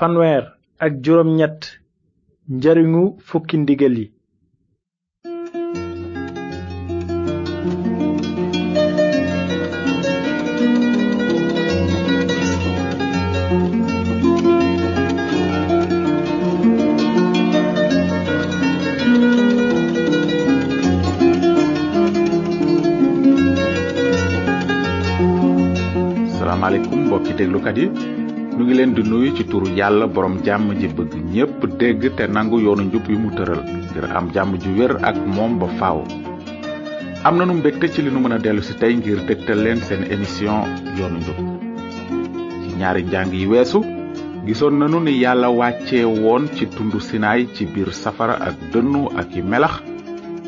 fanweer ak juróom ñett njariñu fukki ndigal yi. Salaamaaleykum mbokki déglukat yi. Nu ngi leen di nuyu ci turu yàlla borom jàmm ji bëgg ñépp dégg te nangu yoonu njub yi mu tëral ngir am jàmm ju wér ak moom ba faaw. am nanu mbégte ci li nu mën a dellu si tey ngir dégtal leen seen émission yoonu njub ci ñaari njàng yi weesu gisoon nanu ni yàlla wàccee woon ci tundu sinaay ci biir safara ak dënnu ak i melax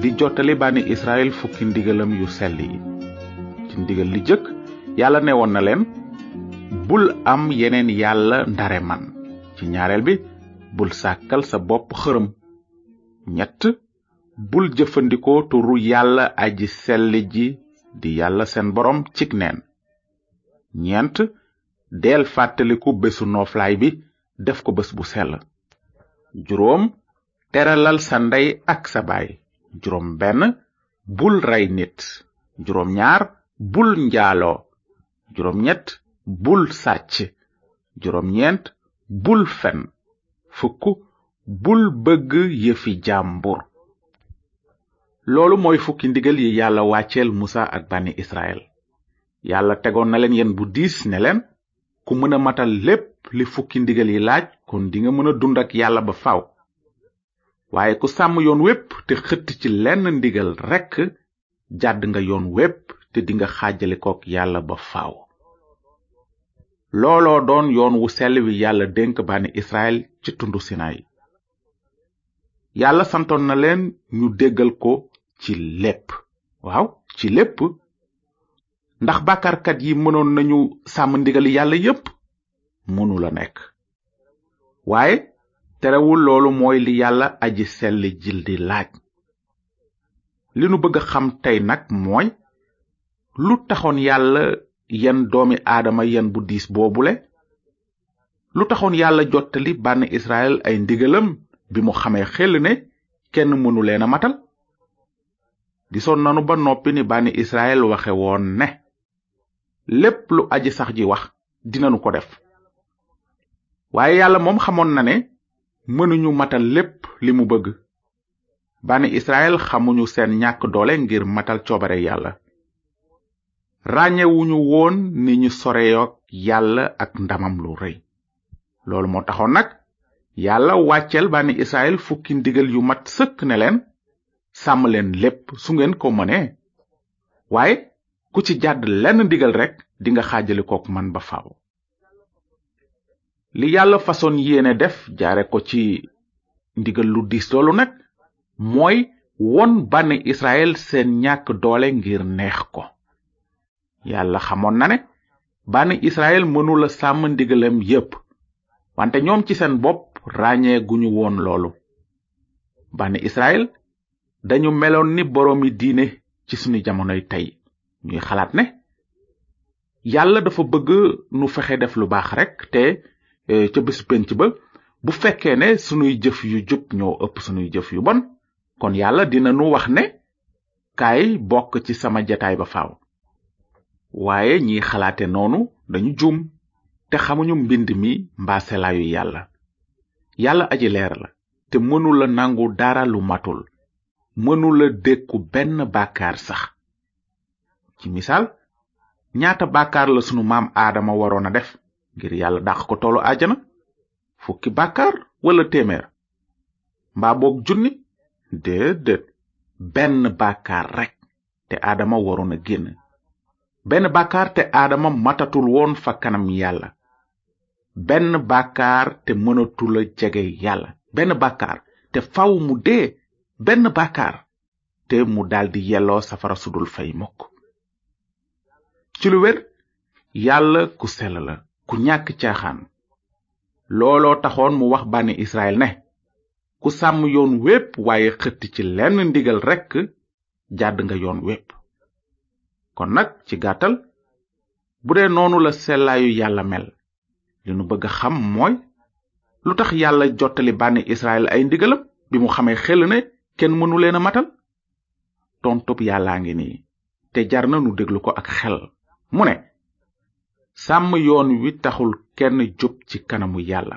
di jottali bànni israel fukki ndigalam yu sell yi ci ndigal li jëkk yàlla ne na leen bul am yeneen yàlla ndare man. Ci ñaareel bi bul sàkkal sa bopp xërëm. Ñett bul jëfandikoo turu yàlla aji selli ji di yàlla seen boroom cig neen. Ñeent deel fàttaliku bésu nooflaay bi def ko bés bu sell. Juróom teralal sa ndey ak sa baay. Juróom benn bul rey nit. Juróom ñaar bul njaaloo. Juróom ñett bul sàcc juróom ñeent bul fen fukk bul bëgg yëfi jàmbur. Loolu mooy fukki ndigal yi yàlla wàcceel musa ak bànni israel. Yàlla tegoon na leen yen bu diis ne leen ku mën a matal lépp li fukki ndigal yi laaj kon dinga mën a dund ak yàlla ba faw. Waaye ku sàmm yoon wépp te xëtt ci lenn ndigal rekk jàdd nga yoon wépp te dinga xaajale kook yàlla ba faaw looloo doon yoon wu sell wi yàlla dénk bànni israel ci tundu sinaay. Yàlla santoon na leen ñu déggal ko ci lépp. Waaw ci lépp. Ndax bàkkaarkat yi mënoon nañu sàmm ndigali yàlla yépp? Mënu la nekk. Waaye terewul loolu mooy li yàlla aji sell jil di laaj. Li nu bëgg xam tey nag mooy lu taxoon yàlla yen doomi aadama yan bu boobule. Lu taxoon yàlla jottali bànn israel ay ndigalam bi mu xamee xel ne kenn mënu leen a matal. Gisoon nanu ba noppi ni bànni israel waxe woon ne lépp lu aji sax ji wax dinanu ko def. Waaye yàlla moom xamoon na ne mënuñu matal lépp li mu bëgg. Bànni israel xamuñu seen ñàkk doole ngir matal coobare yàlla ràññewuñu woon ni ñu soreyook yàlla ak ndamam lu rëy. Loolu moo taxoon nag yàlla wàcceel bànni israel fukki ndigal yu mat sëkk ne leen sàmm leen lépp su ngeen ko mënee. Waaye ku ci jàdd lenn ndigal rekk dinga xaajali kook man ba faaw. Li yàlla façon yéene def jaare ko ci ndigal lu diis loolu nag mooy won bànni israel seen ñàkk doole ngir neex ko yàlla xamoon na ne bànni israel mënula sàmm ndigalam yépp wante ñoom ci seen bopp ràññee guñu woon loolu. Bànni israel dañu meloon ni boroomi diine ci sunu jamonoy tey. Ñuy xalaat ne yàlla dafa bëgg nu fexe def lu baax rekk te ca bésu penc ba bu fekkee ne sunuy jëf yu jub ñoo ëpp sunuy jëf yu bon kon yàlla dina nu wax ne kaay bokk ci sama jataay ba faaw. Waaye ñiy xalaate noonu dañu juum te xamuñu mbind mi mbaaselaayu yàlla. Yàlla aji leer la te mënula nangu dara lu matul mënula dékku benn bàkkaar sax. Ci misaal ñaata bàkkaar la sunu maam aadama waroon a def ngir yàlla dàq ko toolu àjjana? Fukki bàkkaar wala téeméer? Mbaa boog junni? Déedéet benn bàkkaar rekk te aadama waroon a génn. Benn bàkkaar te aadama matatul woon fa kanam yàlla. Benn bàkkaar te mënatula jege yàlla. Benn bàkkaar te faw mu dee. Benn bàkkaar te mu daldi yelloo safara sudul fay mokk ci lu wér yàlla ku sell la ku ñàkk caaxaan. Looloo taxoon mu wax bànni israel ne ku sàmm yoon wépp waaye xëtt ci lenn ndigal rekk jàdd nga yoon wépp kon nag ci gàttal bu dee noonu la sellaayu yàlla mel li nu bëgg xam mooy lu tax yàlla jottali bànni israel ay ndigalam bi mu xamee xel ne kenn mënu leen a matal? Tontub yàllaa ngi nii te jar na nu déglu ko ak xel. Mu ne sàmm yoon wi taxul kenn jub ci kanamu yàlla.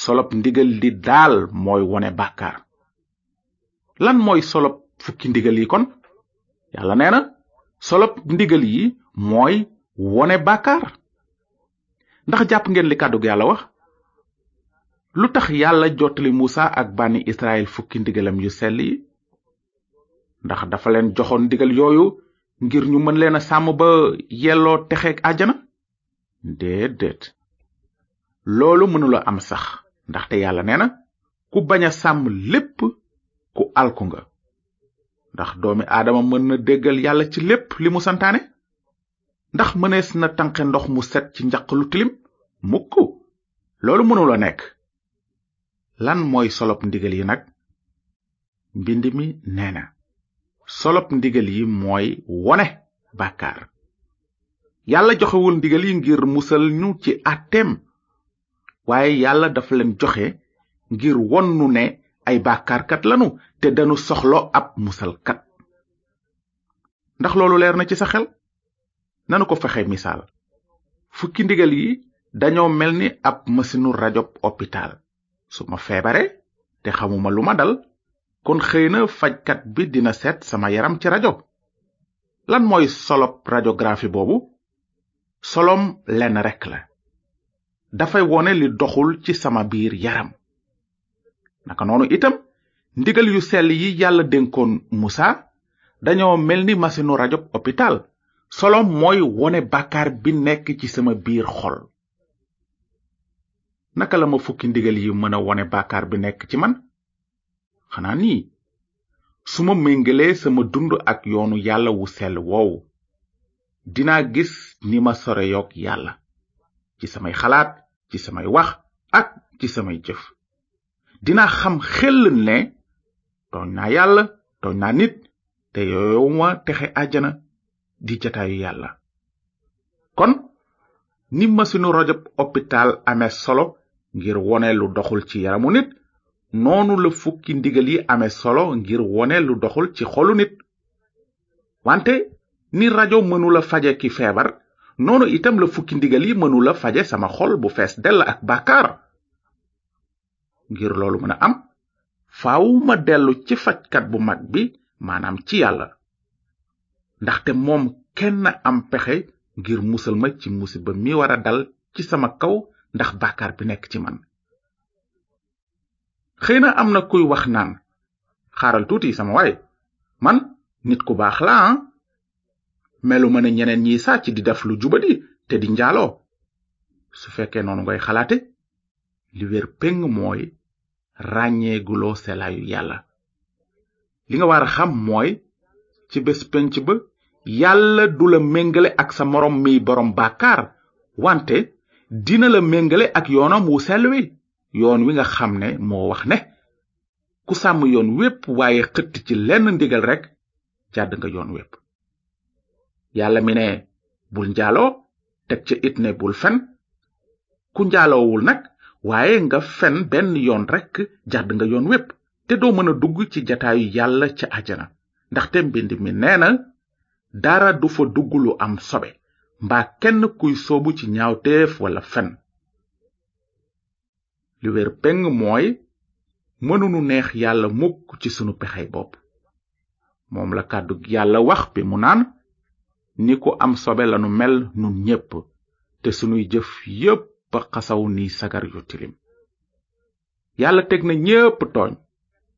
Solop ndigal li daal mooy wone bàkkaar. Lan mooy solop fukki ndigal yi kon? Yàlla nee solop ndigal yi mooy wone bàkkaar. Ndax jàpp ngeen li kàddug yàlla wax? Lu tax yàlla musa ak bànni israel fukki ndigalam yu sell yi? Ndax dafa leen joxoon ndigal yooyu ngir ñu mën leen a sàmm ba yelloo texeeg àjjana? Déedéet. Loolu mënula am sax ndaxte yàlla nee na ku bañ a sàmm ku alku ndax doomi aadama mën na déggal yàlla ci lépp li mu santaane? Ndax mënees na tànqe ndox mu set ci njaq lu tilim? Mukk. Loolu nekk. Lan mooy solop ndigal yi nag? Mbind mi nee na solop ndigal yi mooy wone bàkkaar. Yàlla joxewul ndigal yi ngir musal ñu ci àtteem waaye yàlla dafa leen joxe ngir won nu ne ay bàkkaarkat lanu te danu soxlo ab musalkat ndax loolu leer na ci sa xel? Nanu ko fexe misaal. Fukki ndigal yi dañoo mel ni ab masinu rajob opitaal su ma feebare te xamuma lu ma dal kon xëy na fajkat bi dina seet sama yaram ci rajo. Lan mooy solop radiographie boobu? Solom lenn rekk la. Dafay wone li doxul ci sama biir yaram naka noonu itam ndigal yu sell yi yàlla dénkoon musa dañoo mel ni masinu rajob opitaal solom mooy wone bàkkaar bi nekk ci sama biir xol. Naka la ma fukki ndigal yi mën a wone bàkkaar bi nekk ci man? Xanaa nii su ma méngalee sama dund ak yoonu yàlla wu sell woowu dinaa gis ni ma sore yoog yàlla ci samay xalaat ci samay wax ak ci samay jëf dinaa xam xel ne tooñ naa yàlla tooñ naa nit te yooyuma texe àjjana di jataayu yàlla. Kon ni masinu rajab opitaal amee solo ngir wone lu doxul ci yaramu nit noonu la fukki ndigal yi amee solo ngir wone lu doxul ci xolu nit. Wante ni rajo mënula faje ki feebar noonu itam la fukki ndigal yi mënula faje sama xol bu fees dell ak bàkkaar ngir loolu mën a am faaw ma dellu ci fajkat bu mag bi maanaam ci yàlla. Ndaxte moom kenn am pexe ngir musal ma ci musiba mi wara dal ci sama kaw ndax bàkkaar bi nekk ci man. Xëy na am na kuy wax naan xaaral tuuti sama waay man nit ku baax laa melu ma ne ñeneen ñiy sàcc di def lu jubadi te di njaaloo. Su fekkee noonu ngay xalaate li wér peng mooy ràññeeguloo selaayu yàlla. Li nga war a xam mooy ci bés penc ba yàlla du la méngale ak sa morom miy borom bàkkaar wante dina la méngale ak yoonam wu sell wi. Yoon wi nga xam ne moo wax ne ku sàmm yoon wépp waaye xëtt ci lenn ndigal rekk jàdd nga yoon wépp. Yàlla mi ne bul njaaloo teg ca it ne bul fen. Ku njaaloowul nag waaye nga fen benn yoon rekk jàdd nga yoon wépp te doo mën a dugg ci jataayu yàlla ca àjjana. ndaxte mbind mi nee na dara du fa dugg lu am sobe mbaa kenn kuy soobu ci ñaawteef wala fen. Li wér peng mooy mënunu neex yàlla mukk ci sunu pexey bopp. Moom la kàddu yàlla wax bi mu naan ni ku am sobe lanu mel nun ñépp te sunuy jëf yépp xasaw ni sagar yu tilim. Yàlla teg na ñépp tooñ.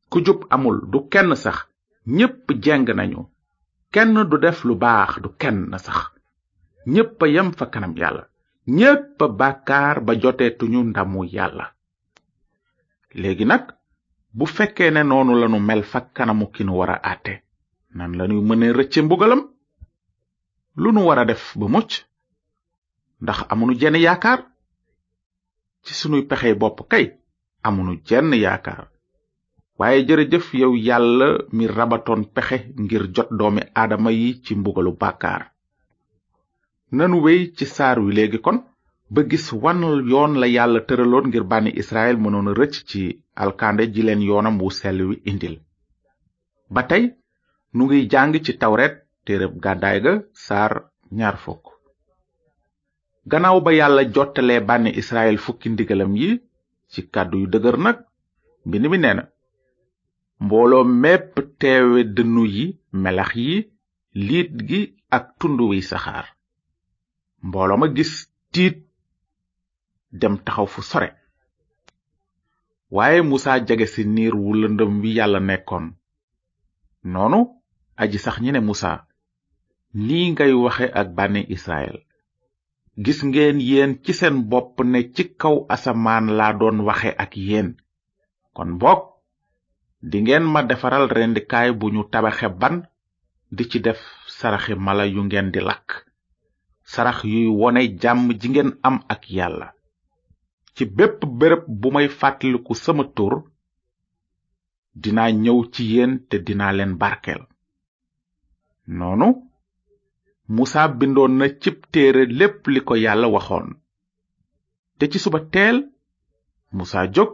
Ku jub amul du kenn sax. Ñépp jeng nañu. Kenn du def lu baax du kenn sax. Ñépp a yem fa kanam yàlla. Ñépp a bàkkaar ba joteetuñu ndamu yàlla. Léegi nag bu fekkee ne noonu lanu mel fa kanamu ki nu wara àtte nan lanuy mëne rëcce mbugalam? Lu nu wara def ba mucc? Ndax amunu jenn yaakaar ci sunuy pexey bopp kay amunu jenn yaakaar. Waaye jërëjëf yow yàlla mi rabatoon pexe ngir jot doomi aadama yi ci mbugalu bàkkaar. Nanu wey ci saar wi léegi kon ba gis wan yoon la yàlla tëraloon ngir bànni israel mënoon a rëcc ci alkande ji leen yoonam wu sell wi indil. Ba tey nu ngi jàng ci tawret téereb gàddaay ga saar ñaar gannaaw ba yàlla jottalee bànni israel fukki ndigalam yi ci kàddu yu dëgër nag mbind mi nee na mbooloo mépp teewe dënnu yi melax yi liit gi ak tund wi saxaar. Mbooloo ma gis tiit dem taxaw fu sore. Waaye musaa jege ci niir wu lëndëm wi yàlla nekkoon. Noonu aji sax ñi ne musa nii ngay waxe ak bànni israel. Gis ngeen yéen ci seen bopp ne ci kaw asamaan laa doon waxe ak yéen. Kon boog dingeen ma defaral rendikaay bu ñu tabaxe ban di ci def saraxi mala yu ngeen di lakk. Sarax yuy wone jàmm ji ngeen am ak yàlla. Ci bépp béréb bu may fàttaliku sama tur dinaa ñëw ci yéen te dinaa leen barkeel. Noonu musa bindoon na cib téere lépp li ko yàlla waxoon. Te ci suba teel musa jóg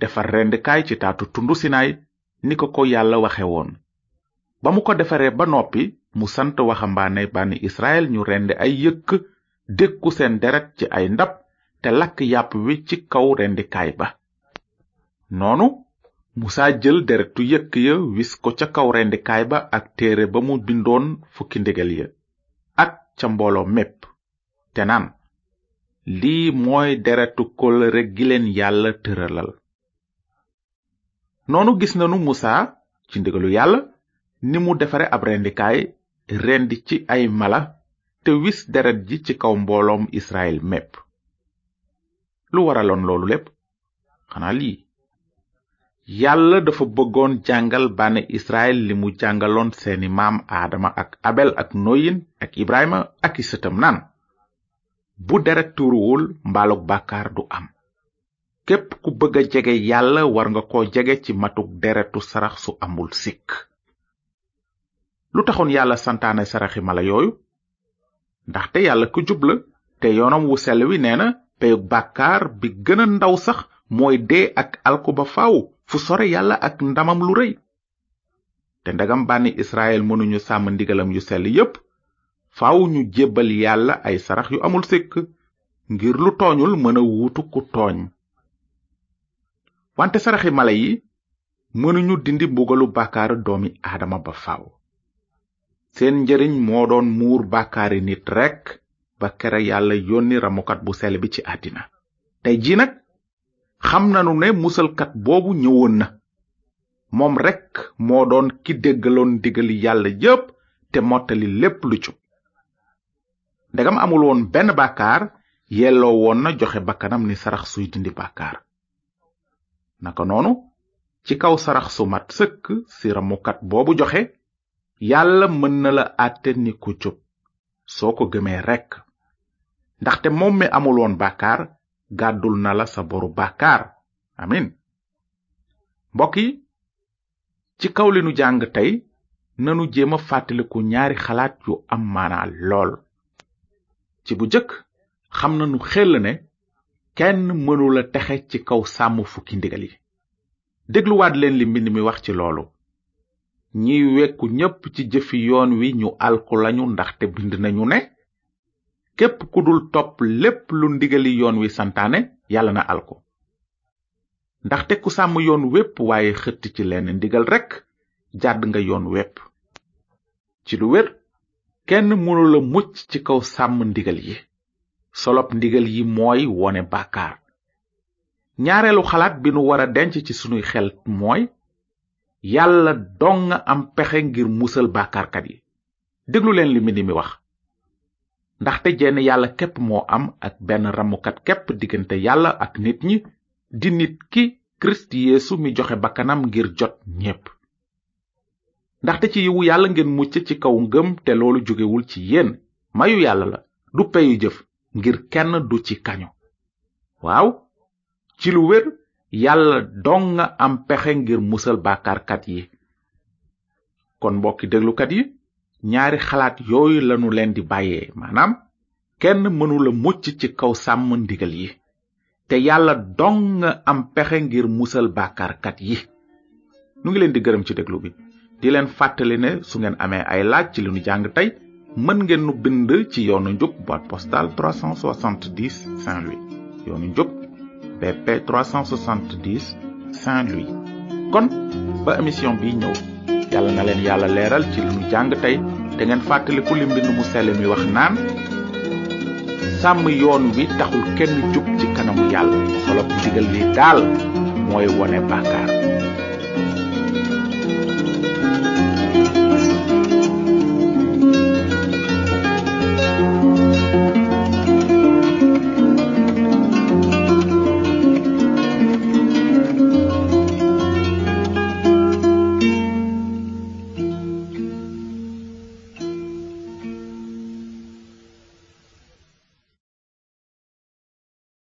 defar rendkaay ci taatu tundu sinaay ni ko ko yàlla waxe woon. Ba mu ko defaree ba noppi mu sant waxambaane bànni israel ñu rend ay yëkk dékku seen deret ci ay ndab te lakk yàpp wi ci kaw rendikaay ba. Noonu musa jël deretu yëkk ya wis ko ca kaw rendikaay ba ak téere ba mu bindoon fukki ndigal ya ca mbooloo mépp. Te naan lii mooy deretu kóllëre gi leen yàlla tëralal. Noonu gis nanu musa ci ndigalu yàlla ni mu defare ab rendikaay rendi ci ay mala te wis deret ji ci kaw mbooloom israel mépp. Lu waraloon loolu lépp? Xanaa lii yàlla dafa bëggoon jàngal bane israel li mu jàngaloon seeni maam aadama ak abel ak noyin ak ibrahima ak i sëtam naan bu deret tuuruwul mbaalug bàkkaar du am. Képp ku bëgg a jege yàlla war nga ko jege ci matuk deretu sarax su amul sikk. Lu taxoon yàlla santaane saraxi mala yooyu? Ndaxte yàlla ku jubla te yoonam wu sell wi nee na peyug bàkkaar bi gën a ndaw sax mooy dee ak alku ba faaw fu sore yàlla ak ndamam lu rëy. Te ndegam bànni israel mënuñu sàmm ndigalam yu sell yépp. Faaw ñu jébbal yàlla ay sarax yu amul sikk. Ngir lu tooñul mën a wuutu ku tooñ. Wante saraxi mala yi mënuñu dindi mbugalu bàkkaar doomi aadama ba faaw. Seen njëriñ moo doon muur bàkkaari nit rekk ba kere yàlla yónni ramukat bu sell bi ci àddina. Tey ji nag xam nanu ne musalkat boobu ñëwoon na. moom rekk moo doon ki déggaloon digali yàlla yépp te mottali lépp lu jub. ndegam amul woon benn bàkkaar yelloo woon na joxe bakkanam ni sarax suy dindi bàkkaar. naka noonu ci kaw sarax su mat sëkk si ramukat boobu joxe yàlla mën na la àtte ni ku jub soo ko gëmee rekk. ndaxte moom mi amul woon bàkkaar gàddul na la sa boru bàkkaar. Amin. Mbokk yi ci kaw li nu jàng tey nanu jéem a fàttaliku ñaari xalaat yu am maanaa lool. Ci bu jëkk xam nanu xel ne kenn mënula texe ci kaw sàmm fukki ndigal yi. Dégluwaat leen li mbind mi wax ci loolu. Ñiy wekku ñépp ci jëfi yoon wi ñu alku lañu ndaxte bind nañu ne képp ku dul topp lépp lu ndigali yoon wi santaane yàlla na alku ndaxte ku sàmm yoon wépp waaye xëtt ci lenn ndigal rekk jàdd nga yoon wépp. ci lu wér kenn mënula mucc ci kaw sàmm ndigal yi. solop ndigal yi mooy wone bàkkaar. ñaareelu xalaat bi nu wara denc ci sunuy xel mooy yàlla dong am pexe ngir musal bàkkaarkat yi. déglu leen li mbind mi wax ndaxte jenn yàlla képp moo am ak benn ramukat képp diggante yàlla ak nit ñi di nit ki kirist yeesu mi joxe bakkanam ngir jot ñépp. ndaxte ci yiwu yàlla ngeen mucc ci kaw ngëm te loolu jógewul ci yéen. mayu yàlla la du peyu jëf ngir kenn du ci kañu. waaw ci lu wér yàlla dong am pexe ngir musal bàkkaarkat yi. kon mbokki déglukat yi ñaari xalaat yooyu lanu leen di bàyyee maanaam kenn mënula mucc ci kaw sàmm ndigal yi te yàlla dong am pexe ngir musal bàkkaarkat yi. Nu ngi leen di gërëm ci déglu bi. Di leen fàttali ne su ngeen amee ay laaj ci li nu jàng tey mën ngeen nu bind ci yoonu njub boîte postale 370 Saint-Louis. Yoonu njub BP 370 Saint-Louis. Kon ba émission bi ñëw yàlla na leen yàlla leeral ci lu nu jàng tey te ngeen fàttaliku li mbind mu sell wax naan sàmm yoon wi taxul kenn jub ci kanamu yàlla. Xolob ndigal li daal mooy wone bàkkaar.